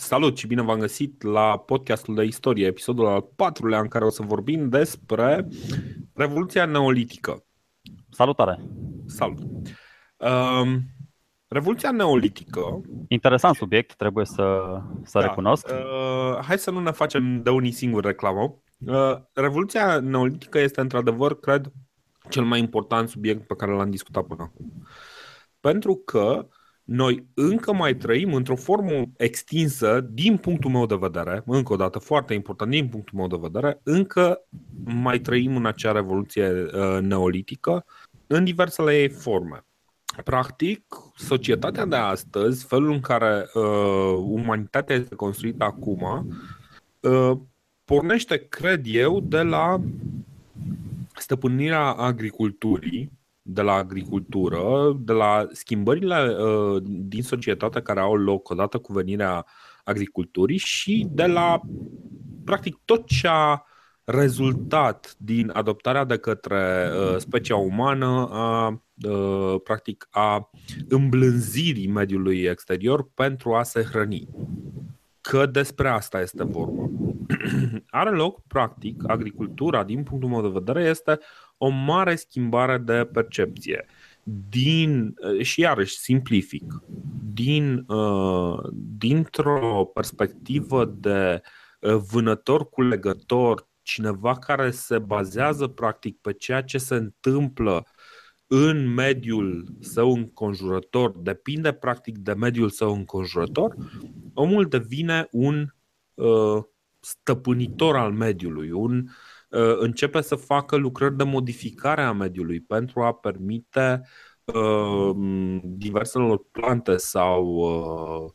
Salut și bine v-am găsit la podcastul de istorie, episodul al patrulea în care o să vorbim despre Revoluția Neolitică. Salutare! Salut! Uh, Revoluția Neolitică. Interesant subiect, trebuie să, să da, recunosc. Uh, hai să nu ne facem de unii singuri reclamă. Uh, Revoluția Neolitică este într-adevăr, cred, cel mai important subiect pe care l-am discutat până acum. Pentru că noi încă mai trăim într-o formă extinsă, din punctul meu de vedere, încă o dată foarte important, din punctul meu de vedere, încă mai trăim în acea revoluție uh, neolitică în diversele ei forme. Practic, societatea de astăzi, felul în care uh, umanitatea este construită acum, uh, pornește, cred eu, de la stăpânirea agriculturii, de la agricultură, de la schimbările uh, din societate care au loc odată cu venirea agriculturii și de la practic tot ce a rezultat din adoptarea de către uh, specia umană a uh, practic a îmblânzirii mediului exterior pentru a se hrăni. Că despre asta este vorba. Are loc, practic, agricultura, din punctul meu de vedere, este o mare schimbare de percepție. Din, și iarăși simplific, din, dintr-o perspectivă de vânător cu legător, cineva care se bazează practic pe ceea ce se întâmplă în mediul său înconjurător, depinde practic de mediul său înconjurător, omul devine un uh, stăpânitor al mediului, un uh, începe să facă lucrări de modificare a mediului pentru a permite uh, diverselor plante sau uh,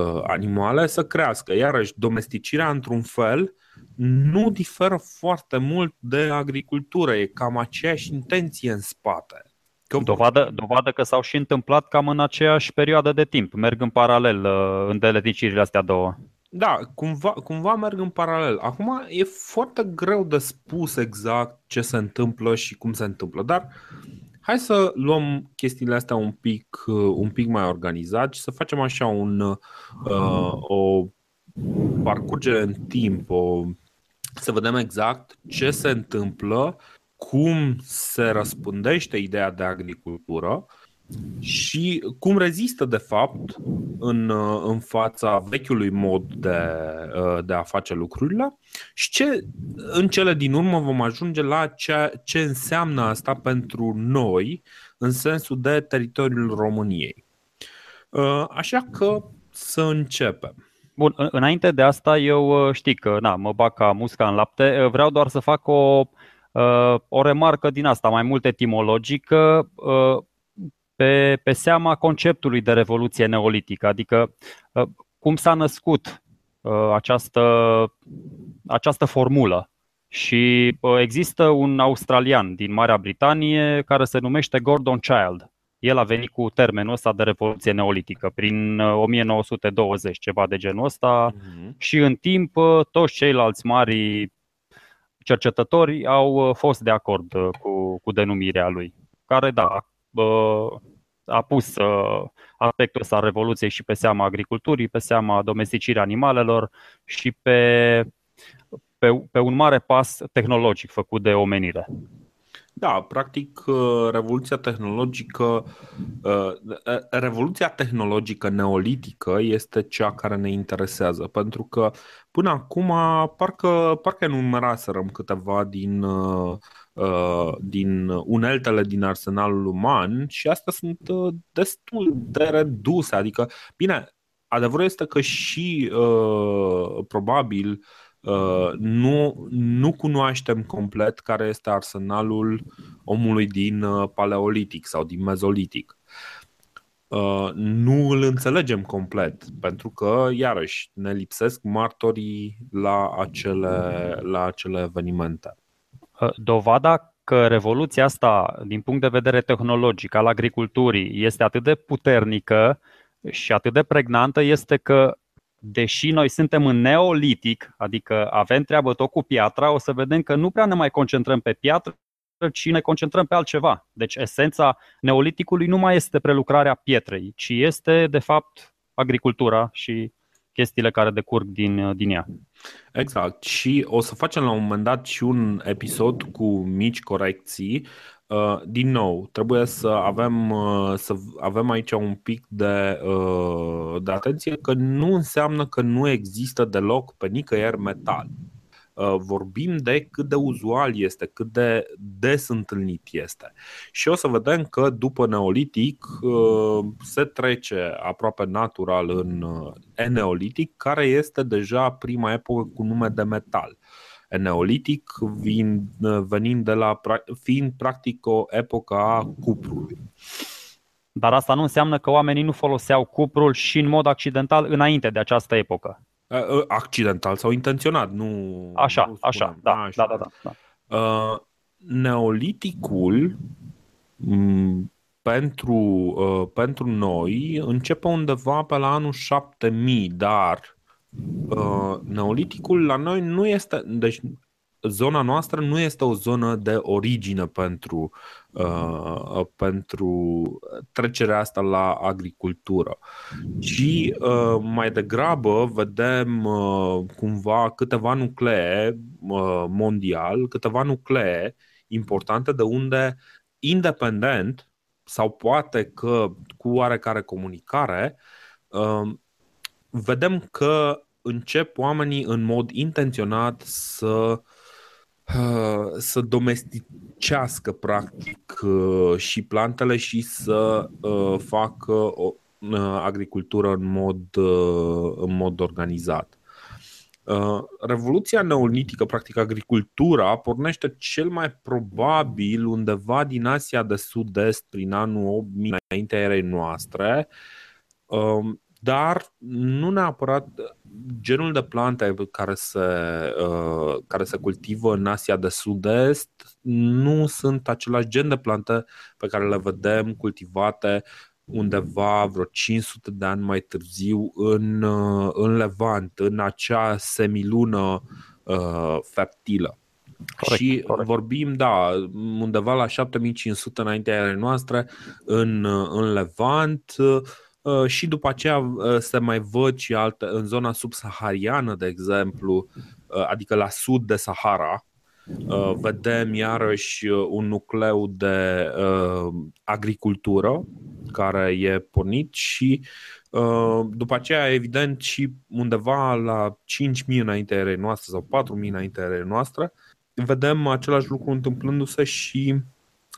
uh, animale să crească. Iarăși, domesticirea într-un fel nu diferă foarte mult de agricultură, e cam aceeași intenție în spate. Că... Dovadă, dovadă că s-au și întâmplat cam în aceeași perioadă de timp, merg în paralel uh, în deleticirile astea două. Da, cumva, cumva merg în paralel. Acum e foarte greu de spus exact ce se întâmplă și cum se întâmplă, dar hai să luăm chestiile astea un pic, uh, un pic mai organizat și să facem așa un, uh, o parcurgere în timp, o, să vedem exact ce se întâmplă, cum se răspândește ideea de agricultură și cum rezistă, de fapt, în, în fața vechiului mod de, de a face lucrurile și ce, în cele din urmă vom ajunge la ce, ce înseamnă asta pentru noi în sensul de teritoriul României. Așa că să începem. Bun, înainte de asta eu știi că na, mă bag ca musca în lapte, vreau doar să fac o, o remarcă din asta, mai mult etimologică pe, pe seama conceptului de revoluție neolitică, adică uh, cum s-a născut uh, această, această formulă. Și uh, există un australian din Marea Britanie care se numește Gordon Child. El a venit cu termenul ăsta de revoluție neolitică prin 1920, ceva de genul ăsta, uh-huh. și în timp toți ceilalți mari cercetători au fost de acord cu, cu denumirea lui, care, da, a pus aspectul ăsta al revoluției și pe seama agriculturii, pe seama domesticirii animalelor și pe, pe, pe un mare pas tehnologic făcut de omenire. Da, practic uh, revoluția tehnologică uh, revoluția tehnologică neolitică este cea care ne interesează, pentru că până acum parcă, parcă enumeraserăm câteva din uh, din uneltele din arsenalul uman și astea sunt destul de reduse. Adică, bine, adevărul este că și probabil Uh, nu, nu cunoaștem complet care este arsenalul omului din uh, paleolitic sau din mezolitic. Uh, nu îl înțelegem complet, pentru că, iarăși, ne lipsesc martorii la acele, la acele evenimente. Dovada că revoluția asta, din punct de vedere tehnologic, al agriculturii, este atât de puternică și atât de pregnantă, este că deși noi suntem în neolitic, adică avem treabă tot cu piatra, o să vedem că nu prea ne mai concentrăm pe piatră, ci ne concentrăm pe altceva. Deci esența neoliticului nu mai este prelucrarea pietrei, ci este de fapt agricultura și chestiile care decurg din, din ea. Exact. Și o să facem la un moment dat și un episod cu mici corecții. Uh, din nou, trebuie să avem, uh, să avem aici un pic de, uh, de atenție că nu înseamnă că nu există deloc pe nicăieri metal. Uh, vorbim de cât de uzual este, cât de des întâlnit este. Și o să vedem că după Neolitic uh, se trece aproape natural în uh, Eneolitic, care este deja prima epocă cu nume de metal. Neolitic vin, venind de la, fiind practic o epocă a cuprului. Dar asta nu înseamnă că oamenii nu foloseau cuprul și în mod accidental înainte de această epocă. Accidental sau intenționat, nu. Așa, nu așa, da, așa, da, da, da. da. Uh, neoliticul m- pentru, uh, pentru noi începe undeva pe la anul 7000, dar uh, neoliticul la noi nu este. Deci zona noastră nu este o zonă de origine pentru, uh, pentru trecerea asta la agricultură, ci uh, mai degrabă vedem uh, cumva câteva nuclee uh, mondial, câteva nuclee importante de unde independent sau poate că cu oarecare comunicare uh, vedem că încep oamenii în mod intenționat să Uh, să domesticească practic uh, și plantele și să uh, facă o agricultură în mod, în mod organizat. Revoluția neolitică, practic agricultura, pornește cel mai probabil undeva din Asia de Sud-Est, prin anul 8000 înaintea erei noastre, um, dar nu neapărat genul de plante care se, uh, care se cultivă în Asia de Sud-Est nu sunt același gen de plante pe care le vedem cultivate undeva vreo 500 de ani mai târziu în, uh, în Levant, în acea semilună uh, fertilă. Corect, și corect. vorbim, da, undeva la 7500 înaintea noastre în, uh, în Levant. Uh, Uh, și după aceea uh, se mai văd și alte, în zona subsahariană, de exemplu, uh, adică la sud de Sahara, vedem iarăși un nucleu de agricultură care e pornit și după aceea, evident, și undeva la 5.000 înaintea erei noastre sau 4.000 înaintea erei noastre, vedem același lucru întâmplându-se și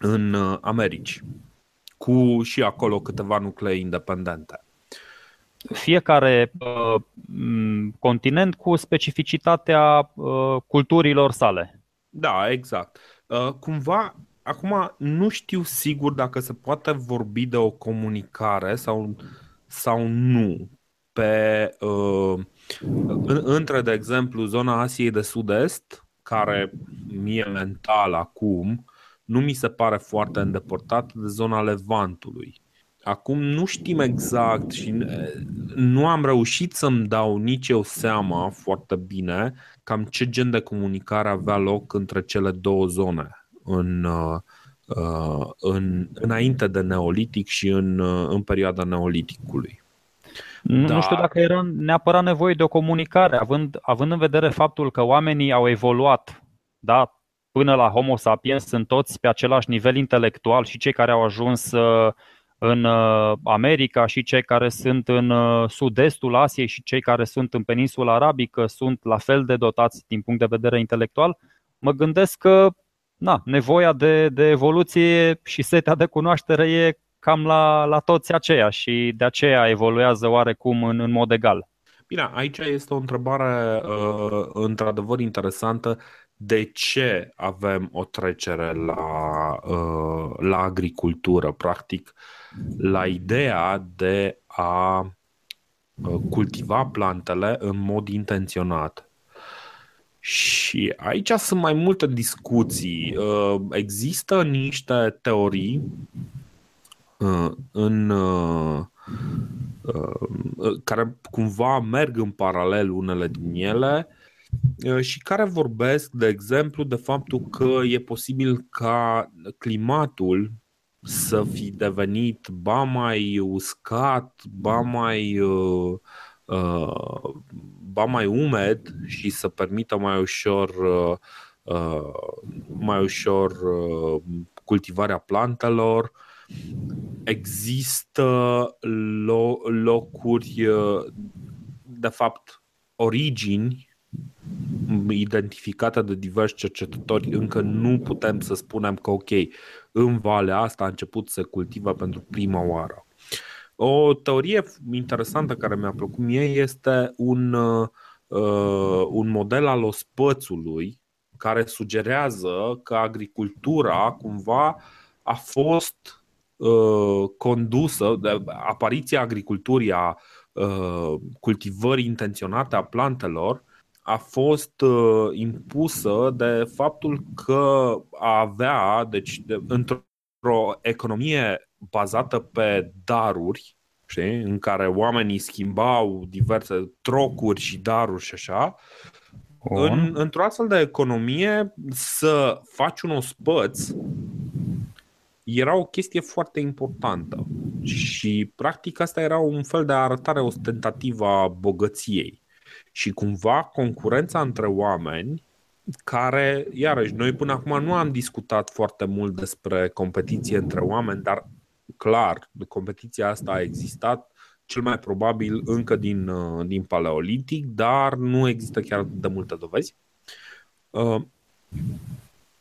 în Americi cu și acolo câteva nuclee independente. Fiecare uh, continent cu specificitatea uh, culturilor sale. Da, exact. Uh, cumva, acum nu știu sigur dacă se poate vorbi de o comunicare sau, sau nu pe uh, în, între, de exemplu, zona Asiei de Sud-Est, care mie mental acum nu mi se pare foarte îndepărtat de zona Levantului. Acum nu știm exact și nu am reușit să-mi dau nici eu seama foarte bine cam ce gen de comunicare avea loc între cele două zone în, uh, în, înainte de Neolitic și în, uh, în perioada Neoliticului. Nu, da. nu știu dacă era neapărat nevoie de o comunicare, având, având în vedere faptul că oamenii au evoluat da, până la Homo sapiens sunt toți pe același nivel intelectual și cei care au ajuns uh, în uh, America și cei care sunt în uh, sud-estul Asiei și cei care sunt în peninsula arabică sunt la fel de dotați din punct de vedere intelectual, mă gândesc că na, nevoia de, de evoluție și setea de cunoaștere e cam la, la toți aceia și de aceea evoluează oarecum în, în mod egal. Bine, aici este o întrebare uh, într-adevăr interesantă de ce avem o trecere la, uh, la agricultură, practic la ideea de a uh, cultiva plantele în mod intenționat. Și aici sunt mai multe discuții. Uh, există niște teorii în care cumva merg în paralel unele din ele Uh, și care vorbesc, de exemplu, de faptul că e posibil ca climatul să fi devenit ba mai uscat, ba mai uh, ba mai umed și să permită mai ușor mai ușor cultivarea plantelor. Există locuri, de fapt, origini identificată de diversi cercetători, încă nu putem să spunem că, ok, în valea asta a început să cultivă pentru prima oară. O teorie interesantă care mi-a plăcut mie este un, uh, un model al ospățului care sugerează că agricultura cumva a fost uh, condusă, de apariția agriculturii, a uh, cultivării intenționate a plantelor, a fost uh, impusă de faptul că a avea, deci de, într-o economie bazată pe daruri, știi, în care oamenii schimbau diverse trocuri și daruri și așa, în, într-o astfel de economie să faci un ospăț era o chestie foarte importantă. Și practic asta era un fel de arătare ostentativă a bogăției și cumva concurența între oameni care, iarăși, noi până acum nu am discutat foarte mult despre competiție între oameni, dar clar, competiția asta a existat cel mai probabil încă din, uh, din paleolitic, dar nu există chiar de multe dovezi. Uh,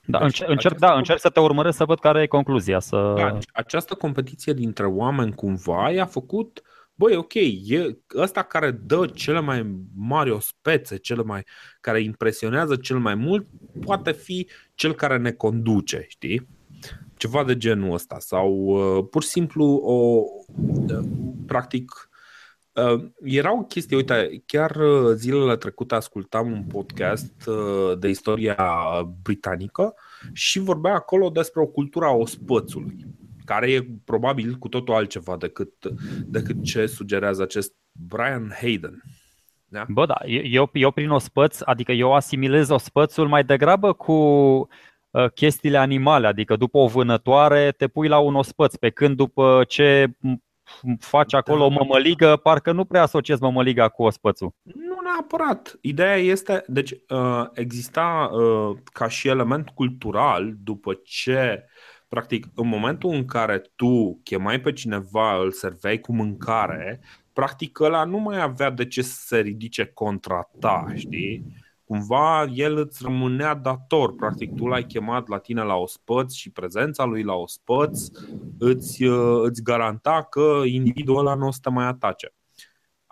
da, deci, încerc, da, încerc să te urmăresc să văd care e concluzia. Să... Da, această competiție dintre oameni cumva i-a făcut uh, băi, ok, e ăsta care dă cele mai mari ospețe, cele mai, care impresionează cel mai mult, poate fi cel care ne conduce, știi? Ceva de genul ăsta. Sau uh, pur și simplu o. Uh, practic. Uh, era o chestie, uite, chiar uh, zilele trecute ascultam un podcast uh, de istoria britanică și vorbea acolo despre o cultură a ospățului care e probabil cu totul altceva decât, decât ce sugerează acest Brian Hayden. Da? Bă, da, eu, eu prin ospăț, adică eu asimilez ospățul mai degrabă cu uh, chestiile animale, adică după o vânătoare te pui la un ospăț, pe când după ce faci acolo da. o mămăligă, parcă nu prea asociez mămăliga cu ospățul. Nu neapărat. Ideea este, deci uh, exista uh, ca și element cultural după ce Practic, în momentul în care tu chemai pe cineva, îl serveai cu mâncare, practic ăla nu mai avea de ce să se ridice contra ta, știi? Cumva el îți rămânea dator, practic tu l-ai chemat la tine la ospăț și prezența lui la ospăț îți, îți garanta că individul ăla nu o să te mai atace.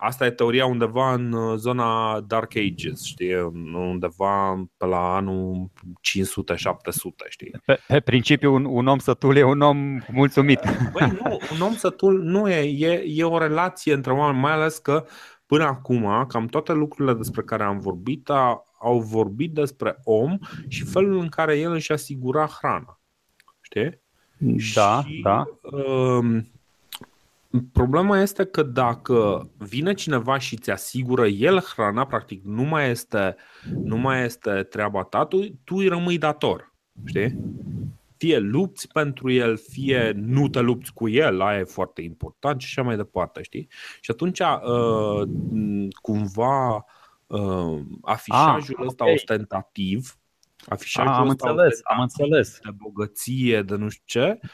Asta e teoria undeva în uh, zona Dark Ages, știi? Undeva pe la anul 500-700, știi? Pe, pe principiu, un, un om sătul e un om mulțumit. Băi, nu, un om sătul nu e, e, e o relație între oameni, mai ales că până acum, cam toate lucrurile despre care am vorbit a, au vorbit despre om și felul în care el își asigura hrana. Știi? Da, și, da. Uh, Problema este că dacă vine cineva și ți asigură el hrana, practic nu mai este, nu mai este treaba ta, tu, tu îi rămâi dator. Știi? Fie lupți pentru el, fie nu te lupți cu el, aia e foarte important și așa mai departe, știi? Și atunci, uh, cumva, uh, afișajul ah, ăsta okay. ostentativ, afișajul ah, am ăsta înțeles, am înțeles. de bogăție, de nu știu ce, Uh,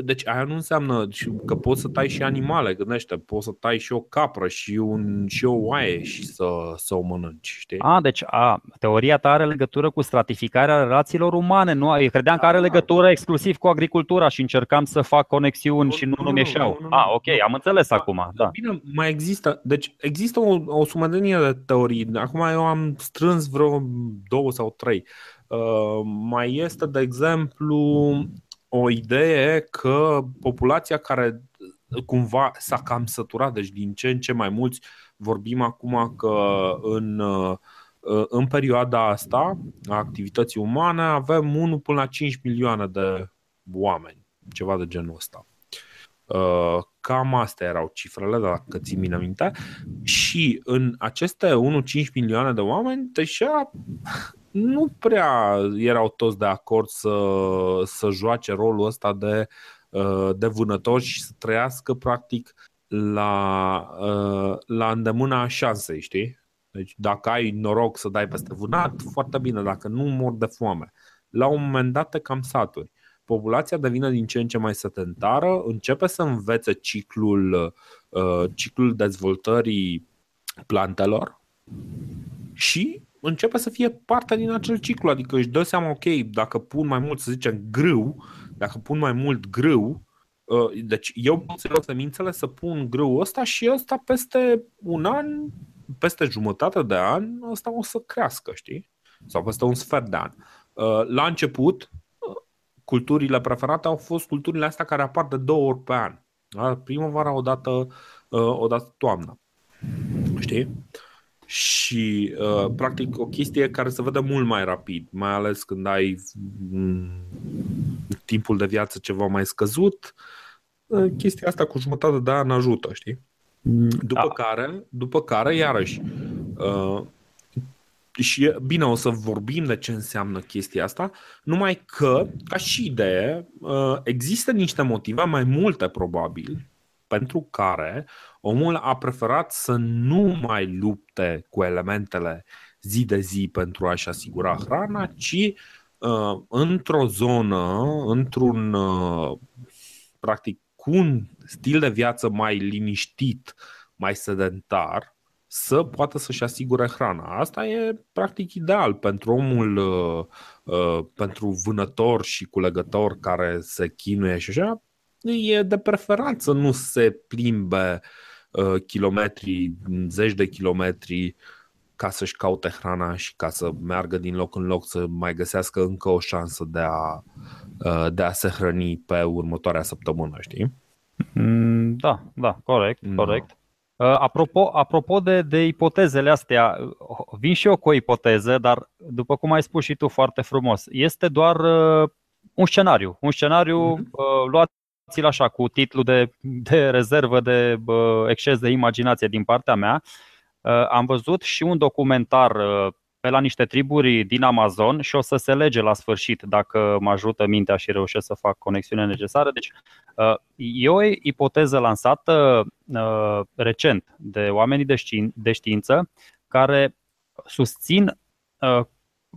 deci aia nu înseamnă că poți să tai și animale, gândește, poți să tai și o capră și, un, și o oaie și să, să o mănânci, știi? A, deci a, teoria ta are legătură cu stratificarea relațiilor umane, nu? Eu credeam că are da. legătură exclusiv cu agricultura și încercam să fac conexiuni nu, și nu, nu, nu mi-eșeau. Nu, nu, a, ok, am înțeles da, acum, da. Bine, mai există, deci există o, o sumedenie de teorii, acum eu am strâns vreo două sau trei. Uh, mai este, de exemplu, o idee că populația care cumva s-a cam săturat, deci din ce în ce mai mulți vorbim acum că în, în perioada asta a activității umane avem 1 până la 5 milioane de oameni, ceva de genul ăsta. Cam astea erau cifrele, dacă ții mine minte. Și în aceste 1-5 milioane de oameni, deja nu prea erau toți de acord să, să joace rolul ăsta de, uh, de vânător și să trăiască practic la, uh, la îndemâna șansei, știi? Deci dacă ai noroc să dai peste vânat, foarte bine, dacă nu mor de foame. La un moment dat te cam saturi. Populația devine din ce în ce mai sedentară, începe să învețe ciclul, uh, ciclul dezvoltării plantelor și începe să fie parte din acel ciclu. Adică își dă seama, ok, dacă pun mai mult, să zicem, grâu, dacă pun mai mult grâu, uh, deci eu pot să iau semințele să pun grâu ăsta și ăsta peste un an, peste jumătate de an, ăsta o să crească, știi? Sau peste un sfert de an. Uh, la început, uh, culturile preferate au fost culturile astea care apar de două ori pe an. Da? Primăvara, odată, odată toamna. Știi? Și uh, practic o chestie care se vede mult mai rapid, mai ales când ai mm, timpul de viață ceva mai scăzut, uh, chestia asta cu jumătate de an ajută, știi? Mm, după da. care, după care iarăși uh, și bine, o să vorbim de ce înseamnă chestia asta, numai că, ca și idee, uh, există niște motive, mai multe probabil, pentru care omul a preferat să nu mai lupte cu elementele zi de zi pentru a-și asigura hrana, ci uh, într-o zonă, într-un uh, practic cu un stil de viață mai liniștit, mai sedentar, să poată să-și asigure hrana. Asta e practic ideal pentru omul, uh, uh, pentru vânător și culegător care se chinuie și așa, e de preferat să nu se plimbe uh, kilometri, zeci de kilometri ca să-și caute hrana și ca să meargă din loc în loc să mai găsească încă o șansă de a, uh, de a se hrăni pe următoarea săptămână, știi? Mm, da, da, corect, da. corect. Uh, apropo, apropo de, de ipotezele astea, vin și eu cu o ipoteză, dar după cum ai spus și tu foarte frumos, este doar uh, un scenariu. Un scenariu uh-huh. uh, luat ți așa cu titlul de, de rezervă de uh, exces de imaginație din partea mea. Uh, am văzut și un documentar uh, pe la niște triburi din Amazon și o să se lege la sfârșit dacă mă ajută mintea și reușesc să fac conexiunea necesară. Deci, e o ipoteză lansată recent de oamenii de, știin, de știință care susțin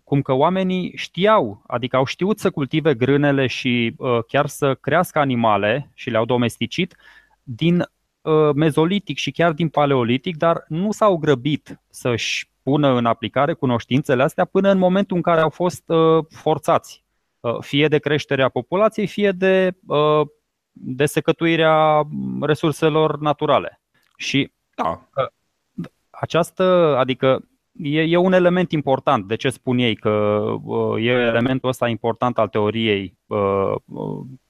cum că oamenii știau, adică au știut să cultive grânele și uh, chiar să crească animale și le-au domesticit din uh, mezolitic și chiar din paleolitic, dar nu s-au grăbit să-și pună în aplicare cunoștințele astea până în momentul în care au fost uh, forțați, uh, fie de creșterea populației, fie de, uh, de secătuirea resurselor naturale. Și da. uh, această, adică e, e un element important. De ce spun ei că uh, e elementul ăsta important al teoriei uh,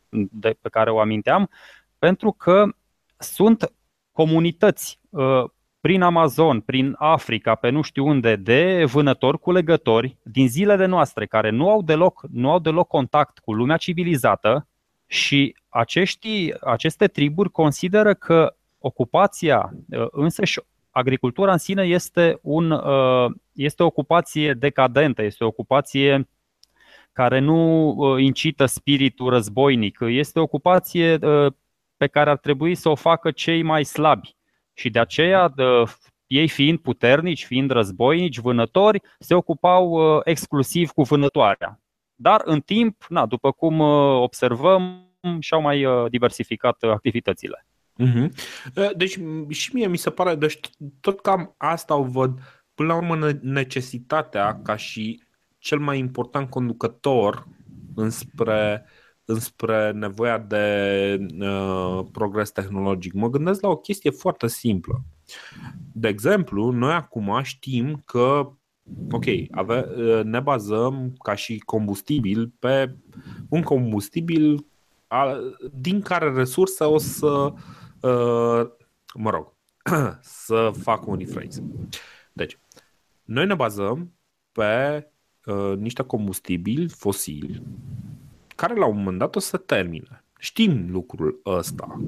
de, pe care o aminteam? Pentru că sunt comunități uh, prin Amazon, prin Africa, pe nu știu unde, de vânători, culegători din zilele noastre care nu au deloc, nu au deloc contact cu lumea civilizată și acești, aceste triburi consideră că ocupația însăși agricultura în sine este, un, uh, este o ocupație decadentă, este o ocupație care nu uh, incită spiritul războinic, este o ocupație uh, pe care ar trebui să o facă cei mai slabi. Și de aceea, ei fiind puternici, fiind războinici, vânători, se ocupau exclusiv cu vânătoarea. Dar în timp, na, după cum observăm, și-au mai diversificat activitățile. Uh-huh. Deci și mie mi se pare, deci tot cam asta o văd, până la urmă necesitatea ca și cel mai important conducător înspre, înspre nevoia de uh, progres tehnologic. Mă gândesc la o chestie foarte simplă. De exemplu, noi acum știm că Ok, ave, uh, ne bazăm ca și combustibil pe un combustibil din care resursă o să Uh, mă rog, să fac un rephrase. Deci, noi ne bazăm pe uh, niște combustibili fosili care la un moment dat o să termine. Știm lucrul ăsta.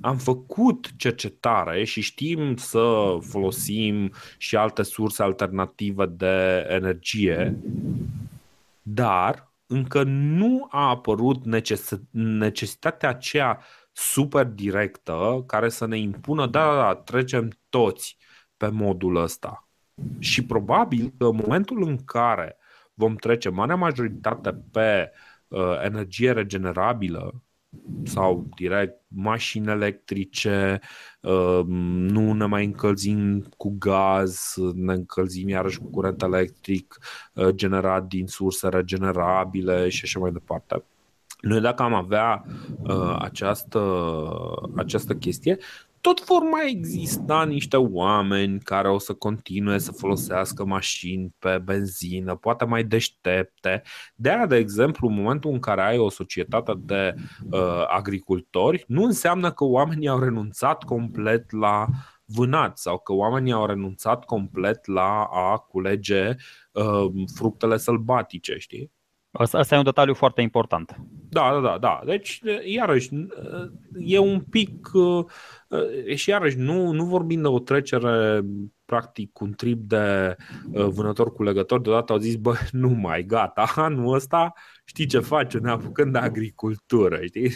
Am făcut cercetare și știm să folosim și alte surse alternative de energie, dar încă nu a apărut necesitatea aceea super directă care să ne impună, da, da, da, trecem toți pe modul ăsta. Și probabil că în momentul în care vom trece marea majoritate pe uh, energie regenerabilă sau direct mașini electrice, uh, nu ne mai încălzim cu gaz, ne încălzim iarăși cu curent electric uh, generat din surse regenerabile și așa mai departe. Noi dacă am avea uh, această, această chestie, tot vor mai exista niște oameni care o să continue să folosească mașini pe benzină, poate mai deștepte. De aia, de exemplu, în momentul în care ai o societate de uh, agricultori, nu înseamnă că oamenii au renunțat complet la vânat sau că oamenii au renunțat complet la a culege uh, fructele sălbatice, știi? Asta e un detaliu foarte important. Da, da, da, da. Deci, iarăși, e un pic. Și iarăși, nu, nu vorbim de o trecere practic cu un trip de vânător cu legător, deodată au zis, bă, nu mai, gata, anul ăsta știi ce face, ne apucând de agricultură, știi?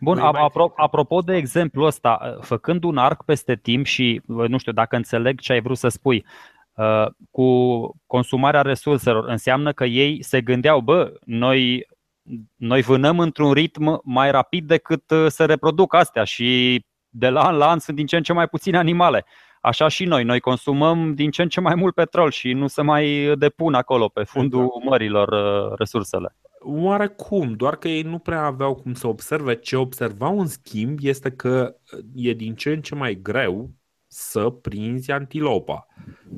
Bun, apro- apropo de exemplu ăsta, făcând un arc peste timp și, nu știu, dacă înțeleg ce ai vrut să spui, Uh, cu consumarea resurselor. Înseamnă că ei se gândeau, bă, noi, noi vânăm într-un ritm mai rapid decât uh, se reproduc astea și de la an la an sunt din ce în ce mai puține animale. Așa și noi, noi consumăm din ce în ce mai mult petrol și nu se mai depun acolo pe fundul exact. mărilor uh, resursele. Oarecum, doar că ei nu prea aveau cum să observe. Ce observau în schimb este că e din ce în ce mai greu să prinzi antilopa.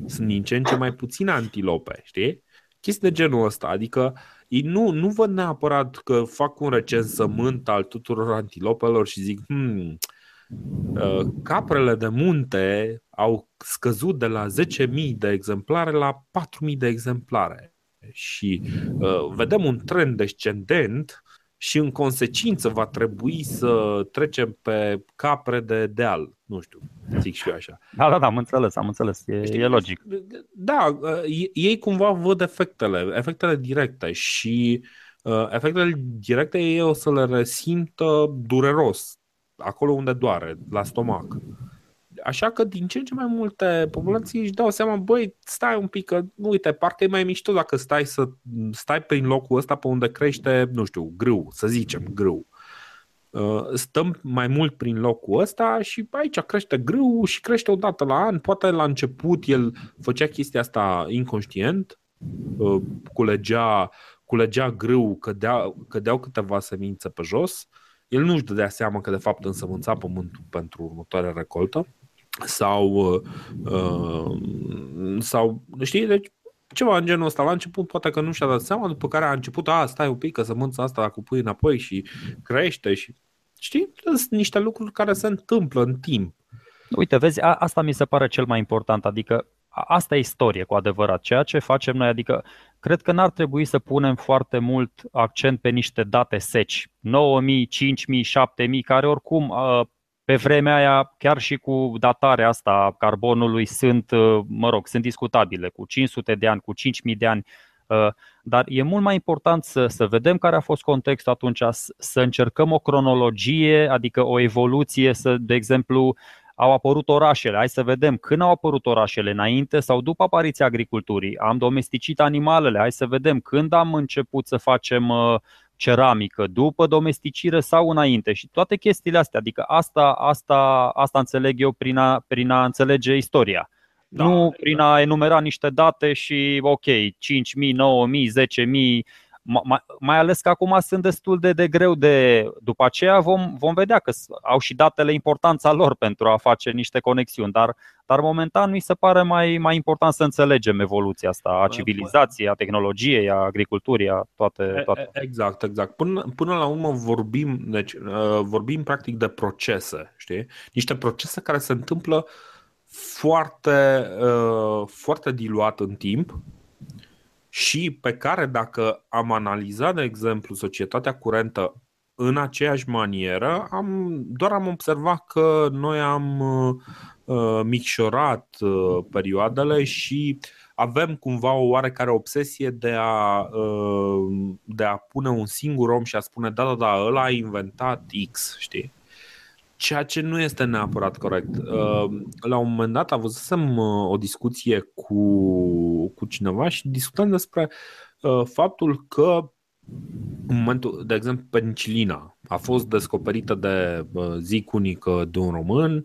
Sunt din ce în ce mai puține antilope, știi? Chestii de genul ăsta, adică ei nu, nu văd neapărat că fac un recensământ al tuturor antilopelor și zic, hmm, uh, caprele de munte au scăzut de la 10.000 de exemplare la 4.000 de exemplare și uh, vedem un trend descendent și în consecință va trebui să trecem pe capre de deal. Nu știu, zic și eu așa. Da, da, da, am înțeles, am înțeles. E, Știi, e logic. Da, ei cumva văd efectele, efectele directe și uh, efectele directe ei o să le resimtă dureros, acolo unde doare, la stomac. Așa că din ce în ce mai multe populații își dau seama, băi, stai un pic, că uite, parcă e mai mișto dacă stai să stai prin locul ăsta pe unde crește, nu știu, grâu, să zicem, grâu. Uh, stăm mai mult prin locul ăsta și aici crește grâu și crește o dată la an. Poate la început el făcea chestia asta inconștient, uh, culegea, culegea grâu, cădea, cădeau câteva semințe pe jos, el nu-și dădea seama că de fapt însămânța pământul pentru următoarea recoltă sau, uh, sau știi, deci ceva în genul ăsta. La început poate că nu și-a dat seama, după care a început, a, stai un pic, că sămânța asta dacă pui înapoi și crește și știi, sunt niște lucruri care se întâmplă în timp. Uite, vezi, a, asta mi se pare cel mai important, adică asta e istorie cu adevărat, ceea ce facem noi, adică cred că n-ar trebui să punem foarte mult accent pe niște date seci, 9000, 5000, 7000, care oricum pe vremea aia, chiar și cu datarea asta a carbonului, sunt, uh, mă rog, sunt discutabile, cu 500 de ani, cu 5000 de ani, uh, dar e mult mai important să, să vedem care a fost contextul atunci, să încercăm o cronologie, adică o evoluție, să, de exemplu, au apărut orașele. Hai să vedem când au apărut orașele, înainte sau după apariția agriculturii. Am domesticit animalele, hai să vedem când am început să facem uh, ceramică, după domesticire sau înainte și toate chestiile astea. Adică asta, asta, asta înțeleg eu prin a, prin a înțelege istoria. Da, nu prin a enumera niște date și ok, 5.000, 9.000, 10.000 mai, mai ales că acum sunt destul de, de greu de. După aceea vom, vom vedea că au și datele importanța lor pentru a face niște conexiuni, dar, dar momentan mi se pare mai, mai important să înțelegem evoluția asta a civilizației, a tehnologiei, a agriculturii, a toate. toate. Exact, exact. Până, până la urmă vorbim, deci, uh, vorbim practic de procese, știi? Niște procese care se întâmplă foarte, uh, foarte diluat în timp și pe care dacă am analizat, de exemplu, societatea curentă în aceeași manieră, am, doar am observat că noi am uh, micșorat uh, perioadele și avem cumva o oarecare obsesie de a, uh, de a pune un singur om și a spune da, da, da, ăla a inventat X, știi? Ceea ce nu este neapărat corect. Uh, la un moment dat avusesem uh, o discuție cu, cu cineva și discutăm despre uh, faptul că în momentul, de exemplu, penicilina a fost descoperită de zic unică de un român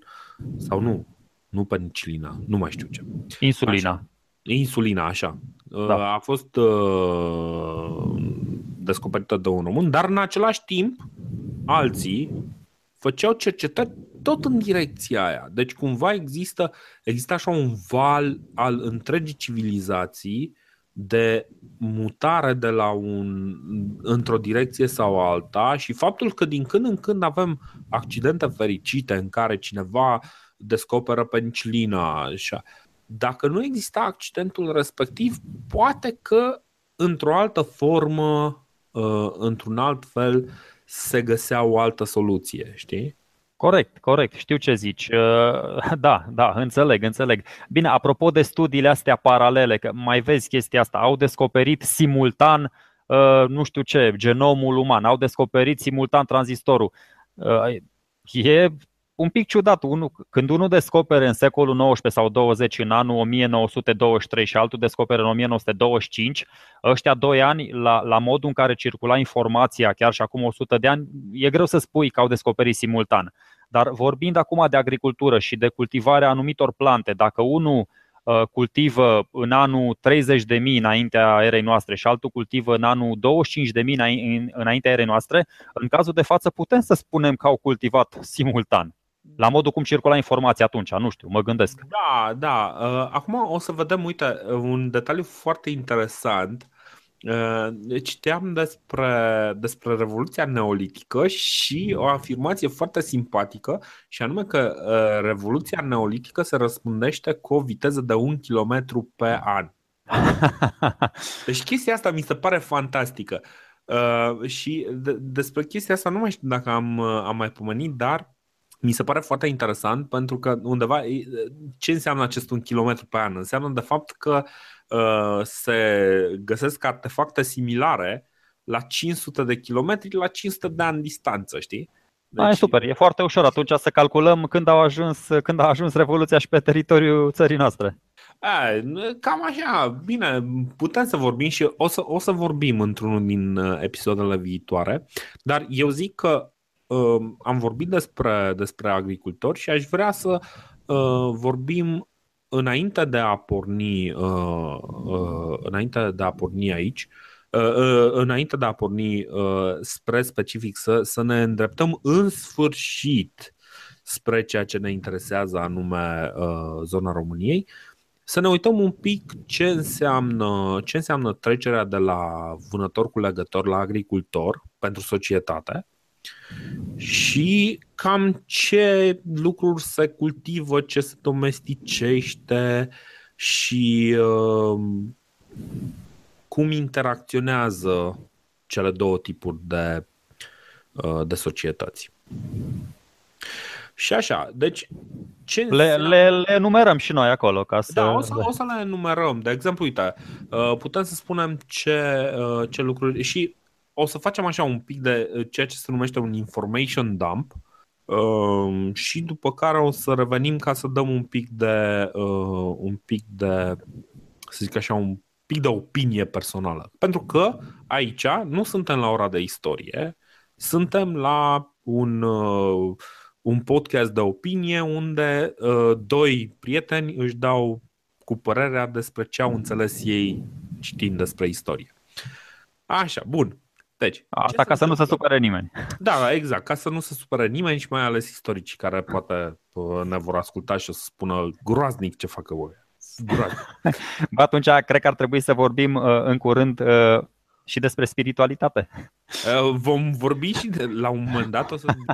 sau nu, nu penicilina, nu mai știu ce. Insulina. Așa. Insulina, așa. Da. A fost uh, descoperită de un român, dar în același timp alții făceau cercetări tot în direcția aia. Deci cumva există, există așa un val al întregii civilizații de mutare de la un, într-o direcție sau alta și faptul că din când în când avem accidente fericite în care cineva descoperă penicilina, așa, dacă nu exista accidentul respectiv, poate că într-o altă formă, uh, într-un alt fel, se găsea o altă soluție, știi? Corect, corect, știu ce zici. Uh, da, da, înțeleg, înțeleg. Bine, apropo de studiile astea paralele, că mai vezi chestia asta, au descoperit simultan, uh, nu știu ce, genomul uman, au descoperit simultan tranzistorul. E un pic ciudat. Unu, când unul descopere în secolul XIX sau 20 în anul 1923 și altul descopere în 1925, ăștia doi ani, la, la modul în care circula informația chiar și acum 100 de ani, e greu să spui că au descoperit simultan. Dar vorbind acum de agricultură și de cultivarea anumitor plante, dacă unul uh, cultivă în anul 30.000 înaintea erei noastre și altul cultivă în anul 25.000 înaintea erei noastre, în cazul de față putem să spunem că au cultivat simultan la modul cum circula informația atunci, nu știu, mă gândesc. Da, da. Uh, acum o să vedem, uite, un detaliu foarte interesant. Uh, citeam despre, despre Revoluția Neolitică și o afirmație foarte simpatică și anume că uh, Revoluția Neolitică se răspundește cu o viteză de un kilometru pe an. Deci chestia asta mi se pare fantastică. Uh, și de, despre chestia asta nu mai știu dacă am, am mai pomenit, dar mi se pare foarte interesant pentru că undeva ce înseamnă acest un kilometru pe an? Înseamnă de fapt că uh, se găsesc artefacte similare la 500 de kilometri la 500 de ani distanță, știi? Deci... Ai, super, e foarte ușor atunci să calculăm când, au ajuns, când a ajuns Revoluția și pe teritoriul țării noastre. A, cam așa, bine, putem să vorbim și o să, o să vorbim într-unul din uh, episoadele viitoare, dar eu zic că uh, am vorbit despre, despre agricultori și aș vrea să uh, vorbim înainte de a porni uh, uh, înainte de a porni aici uh, uh, înainte de a porni uh, spre specific să, să ne îndreptăm în sfârșit spre ceea ce ne interesează anume uh, zona României. Să ne uităm un pic ce înseamnă, ce înseamnă trecerea de la vânător cu legător la agricultor pentru societate și cam ce lucruri se cultivă, ce se domesticește și uh, cum interacționează cele două tipuri de, uh, de societăți. Și așa, deci ce le, le, le enumerăm și noi acolo ca să... Da, o să, o să le enumerăm. De exemplu, uite, uh, putem să spunem ce, uh, ce lucruri și o să facem așa un pic de uh, ceea ce se numește un information dump uh, și după care o să revenim ca să dăm un pic de, uh, un pic de, să zic așa, un pic de opinie personală. Pentru că aici nu suntem la ora de istorie, suntem la un, uh, un podcast de opinie unde uh, doi prieteni își dau cu părerea despre ce au înțeles ei citind despre istorie. Așa, bun. Deci, Asta ca să nu se supere nimeni. Da, exact, ca să nu se supere nimeni și mai ales istoricii care poate uh, ne vor asculta și o să spună groaznic ce facă voi. Bă, atunci cred că ar trebui să vorbim uh, în curând uh, și despre spiritualitate. Vom vorbi și de, la un moment dat o să vorbim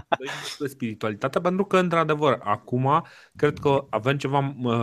despre spiritualitate pentru că, într-adevăr, acum cred că avem ceva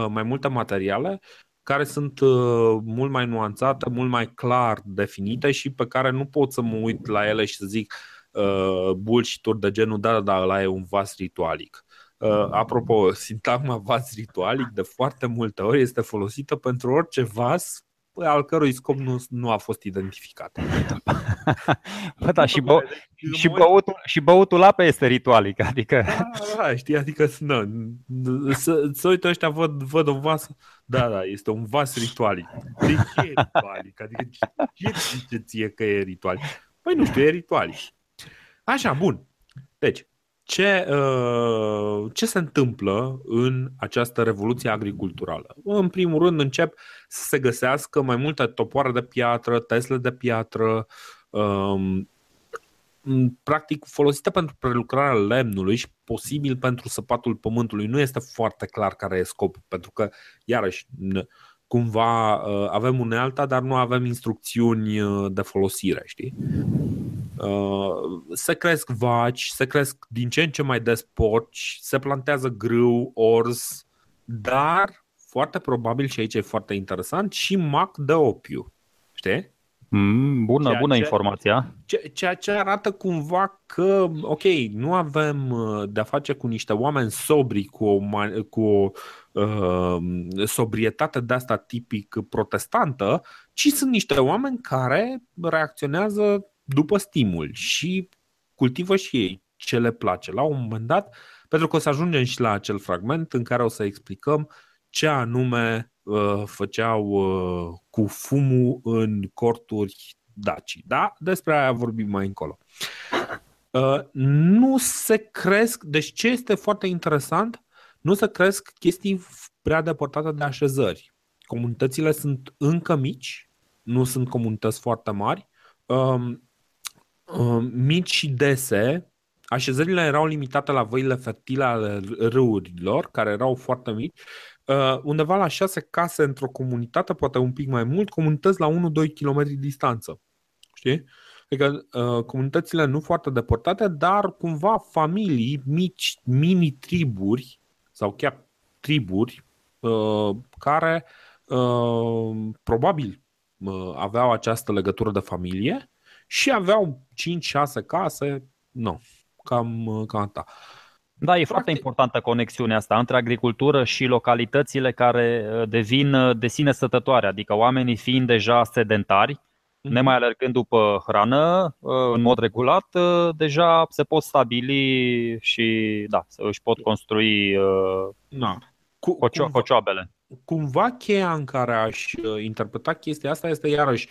mai multe materiale care sunt uh, mult mai nuanțate, mult mai clar definite și pe care nu pot să mă uit la ele și să zic uh, bullshit de genul da, da, da, ăla e un vas ritualic. Uh, apropo, sintagma vas ritualic de foarte multe ori este folosită pentru orice vas al cărui scop nu, nu a fost identificat. Bă, da, și, bă, și, băutul, și băutul apă este ritualic, adică... Da, da, știi, adică nu, să, să uite ăștia, văd, văd un vas, da, da, este un vas ritualic. De ce e ritualic? Adică ce zice ție că e ritualic? Păi nu știu, e ritualic. Așa, bun. Deci, ce, uh, ce se întâmplă în această revoluție agriculturală? În primul rând încep să se găsească mai multe topoare de piatră, tesle de piatră, um, practic folosite pentru prelucrarea lemnului și posibil pentru săpatul pământului. Nu este foarte clar care e scopul, pentru că, iarăși, cumva uh, avem unealta, dar nu avem instrucțiuni uh, de folosire, știi? Uh, se cresc vaci, se cresc din ce în ce mai des porci, se plantează grâu, orz, dar foarte probabil și aici e foarte interesant și mac de opiu. Știi? Mm, bună, ceea bună ce, informația. Ceea ce arată cumva că, ok, nu avem uh, de-a face cu niște oameni sobri, cu o, cu o uh, sobrietate de asta tipic protestantă, ci sunt niște oameni care reacționează după stimul și cultivă și ei ce le place. La un moment dat, pentru că o să ajungem și la acel fragment în care o să explicăm ce anume uh, făceau uh, cu fumul în corturi daci. Da? Despre aia vorbim mai încolo. Uh, nu se cresc, deci ce este foarte interesant, nu se cresc chestii prea depărtate de așezări. Comunitățile sunt încă mici, nu sunt comunități foarte mari. Um, um, mici și dese, așezările erau limitate la văile fertile ale râurilor, care erau foarte mici uh, undeva la șase case într-o comunitate, poate un pic mai mult, comunități la 1-2 km distanță. Știi? Adică uh, comunitățile nu foarte depărtate, dar cumva familii, mici, mini-triburi sau chiar triburi uh, care uh, probabil uh, aveau această legătură de familie și aveau 5-6 case, nu, cam, uh, cam atât. Da, e Practic. foarte importantă conexiunea asta între agricultură și localitățile care uh, devin uh, de sine stătătoare, adică oamenii fiind deja sedentari, mm-hmm. nemai alergând după hrană uh, în mod regulat, deja se pot stabili și da, își pot construi da. Cu, cocio- cocioabele. Cumva cheia în care aș interpreta chestia asta este iarăși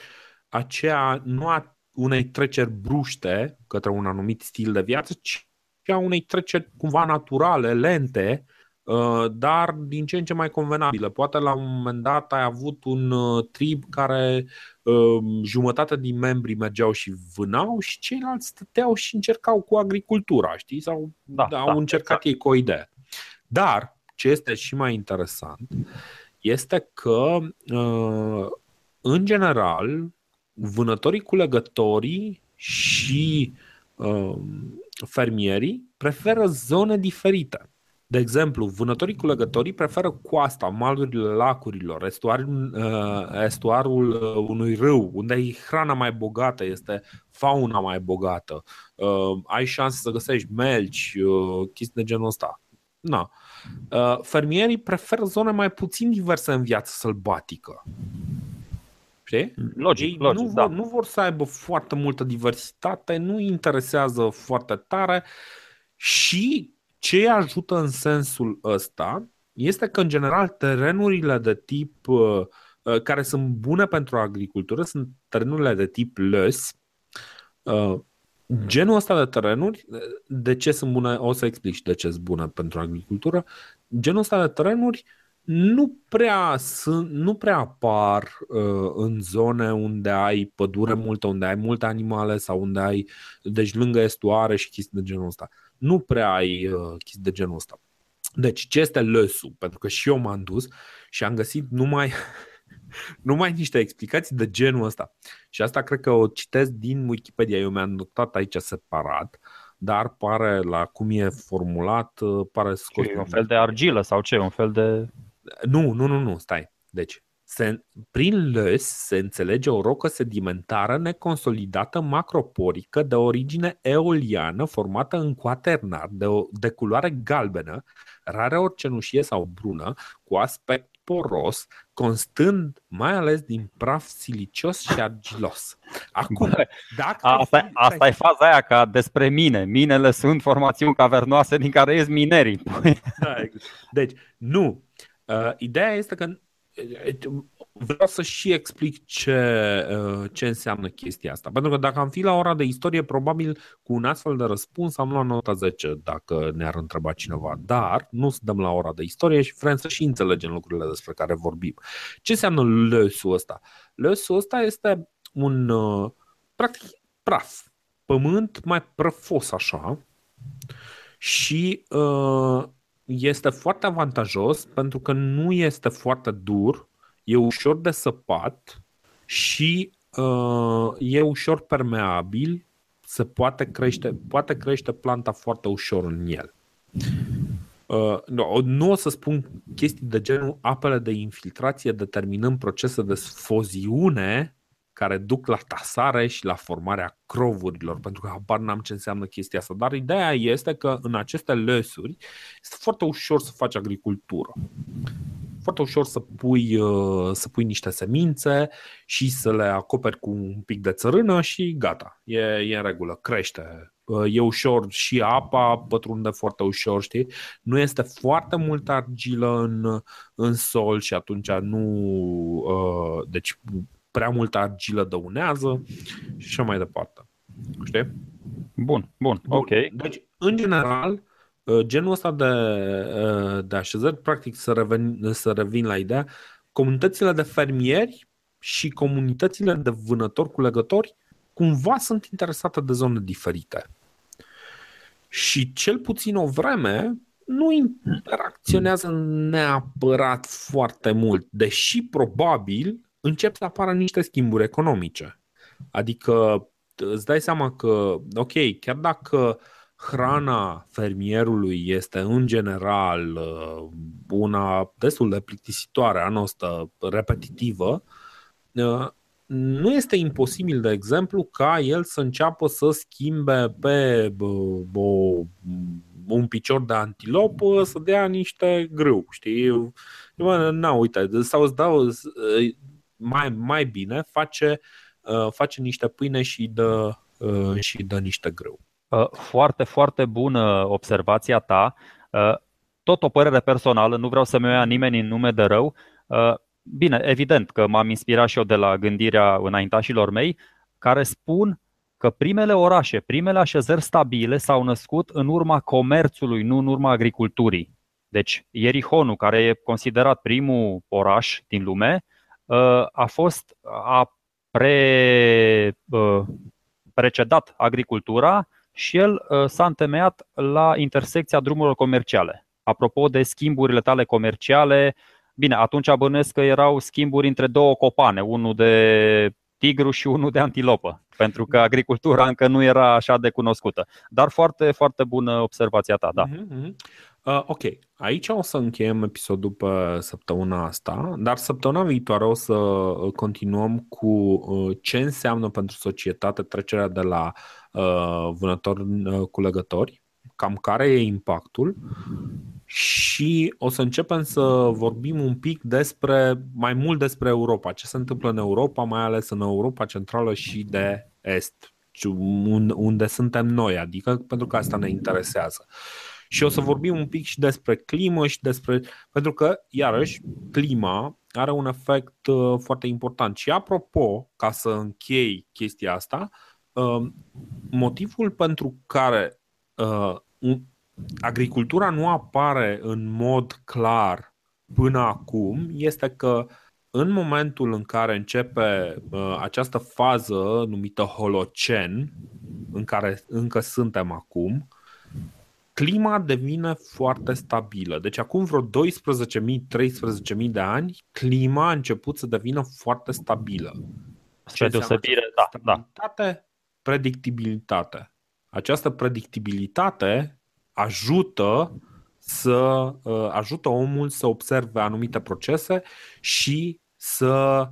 aceea nu a unei treceri bruște către un anumit stil de viață, ci și a unei treceri cumva naturale, lente, uh, dar din ce în ce mai convenabile. Poate la un moment dat ai avut un uh, trib care um, jumătate din membrii mergeau și vânau și ceilalți stăteau și încercau cu agricultura, știi? Sau da, au da, încercat exact. ei cu o idee. Dar ce este și mai interesant este că, uh, în general, vânătorii culegătorii și um, fermierii preferă zone diferite. De exemplu, vânătorii culegătorii preferă coasta, malurile lacurilor, estuarul, uh, estuarul uh, unui râu, unde e hrana mai bogată, este fauna mai bogată, uh, ai șanse să găsești melci, chestii de genul ăsta. Na. Fermierii preferă zone mai puțin diverse în viață sălbatică. Știi? Logic, Ei logic, nu, da. vor, nu vor să aibă foarte multă diversitate, nu interesează foarte tare și ce îi ajută în sensul ăsta este că, în general, terenurile de tip uh, uh, care sunt bune pentru agricultură sunt terenurile de tip lăs. Uh, genul ăsta de terenuri, de ce sunt bune, o să explic de ce sunt bune pentru agricultură. Genul ăsta de terenuri uh, nu prea, sunt, nu prea apar uh, în zone unde ai pădure multă, unde ai multe animale sau unde ai, deci lângă estuare și chestii de genul ăsta. Nu prea ai uh, chestii de genul ăsta. Deci, ce este lăsul? Pentru că și eu m-am dus și am găsit numai, numai niște explicații de genul ăsta. Și asta cred că o citesc din Wikipedia. Eu mi-am notat aici separat dar pare la cum e formulat, uh, pare scos. un fel de argilă sau ce? Un fel de nu, nu, nu, nu, stai. Deci, se, prin lăs se înțelege o rocă sedimentară neconsolidată macroporică de origine eoliană formată în quaternar de, o, de culoare galbenă, rare ori cenușie sau brună, cu aspect poros, constând mai ales din praf silicios și argilos. Acum, Bă, dacă Asta, fi- asta e faza aia ca despre mine. Minele sunt formațiuni cavernoase din care ies minerii. Da, exact. Deci, nu. Uh, ideea este că uh, vreau să și explic ce, uh, ce înseamnă chestia asta. Pentru că dacă am fi la ora de istorie, probabil cu un astfel de răspuns am luat nota 10 dacă ne-ar întreba cineva. Dar nu suntem la ora de istorie și vrem să și înțelegem lucrurile despre care vorbim. Ce înseamnă lăsul ăsta? Lăsul ăsta este un, uh, practic, praf. Pământ mai prăfos așa, și uh, este foarte avantajos pentru că nu este foarte dur, e ușor de săpat și uh, e ușor permeabil, se poate crește, poate crește planta foarte ușor în el. Uh, nu, nu o să spun chestii de genul apele de infiltrație determinând procese de sfoziune care duc la tasare și la formarea crovurilor, pentru că habar n-am ce înseamnă chestia asta. Dar ideea este că în aceste lăsuri este foarte ușor să faci agricultură. Foarte ușor să pui, uh, să pui niște semințe și să le acoperi cu un pic de țărână și gata, e, e în regulă, crește. Uh, E ușor și apa pătrunde foarte ușor, știi? Nu este foarte multă argilă în, în sol și atunci nu... uh, Deci prea multă argilă dăunează și așa mai departe. Știi? Bun, bun, Bun. ok. Deci, în general, uh, genul ăsta de, uh, de așezări, practic să revin, să revin la ideea, comunitățile de fermieri și comunitățile de vânători-culegători cumva sunt interesate de zone diferite. Și cel puțin o vreme nu interacționează neapărat foarte mult, deși probabil încep să apară niște schimburi economice. Adică îți dai seama că, ok, chiar dacă hrana fermierului este în general uh, una destul de plictisitoare, anostă, repetitivă, uh, nu este imposibil, de exemplu, ca el să înceapă să schimbe pe bă, o, un picior de antilopă să dea niște grâu, știi? Bă, na, uite, sau îți dau mai, mai bine, face, uh, face niște pâine și dă, uh, și dă niște grâu. Uh, Foarte, foarte bună observația ta. Uh, Tot o părere personală, nu vreau să-mi o ia nimeni în nume de rău. Uh, Bine, evident că m-am inspirat și eu de la gândirea înaintașilor mei, care spun că primele orașe, primele așezări stabile s-au născut în urma comerțului, nu în urma agriculturii. Deci, Ierihonul, care e considerat primul oraș din lume, uh, a fost a pre, uh, precedat agricultura și el uh, s-a întemeiat la intersecția drumurilor comerciale. Apropo de schimburile tale comerciale, bine, atunci bănuiesc că erau schimburi între două copane, unul de tigru și unul de antilopă, pentru că agricultura încă nu era așa de cunoscută. Dar foarte, foarte bună observația ta, da. Uh-huh. Uh, ok, aici o să încheiem episodul pe săptămâna asta, dar săptămâna viitoare o să continuăm cu uh, ce înseamnă pentru societate trecerea de la uh, vânători-culegători, cam care e impactul și o să începem să vorbim un pic despre, mai mult despre Europa, ce se întâmplă în Europa, mai ales în Europa Centrală și de Est, unde suntem noi, adică pentru că asta ne interesează. Și o să vorbim un pic și despre climă și despre. Pentru că, iarăși, clima are un efect uh, foarte important. Și apropo, ca să închei chestia asta, uh, motivul pentru care uh, agricultura nu apare în mod clar până acum este că în momentul în care începe uh, această fază numită Holocen, în care încă suntem acum, clima devine foarte stabilă. Deci acum vreo 12.000-13.000 de ani, clima a început să devină foarte stabilă. Spre deosebire, da, da. Stabilitate, predictibilitate. Această predictibilitate ajută să uh, ajută omul să observe anumite procese și să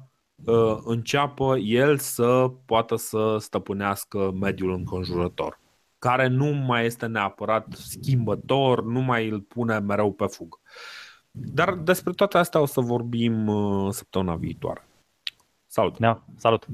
uh, înceapă el să poată să stăpânească mediul înconjurător care nu mai este neapărat schimbător, nu mai îl pune mereu pe fugă. Dar despre toate astea o să vorbim uh, săptămâna viitoare. Salut! Da, salut!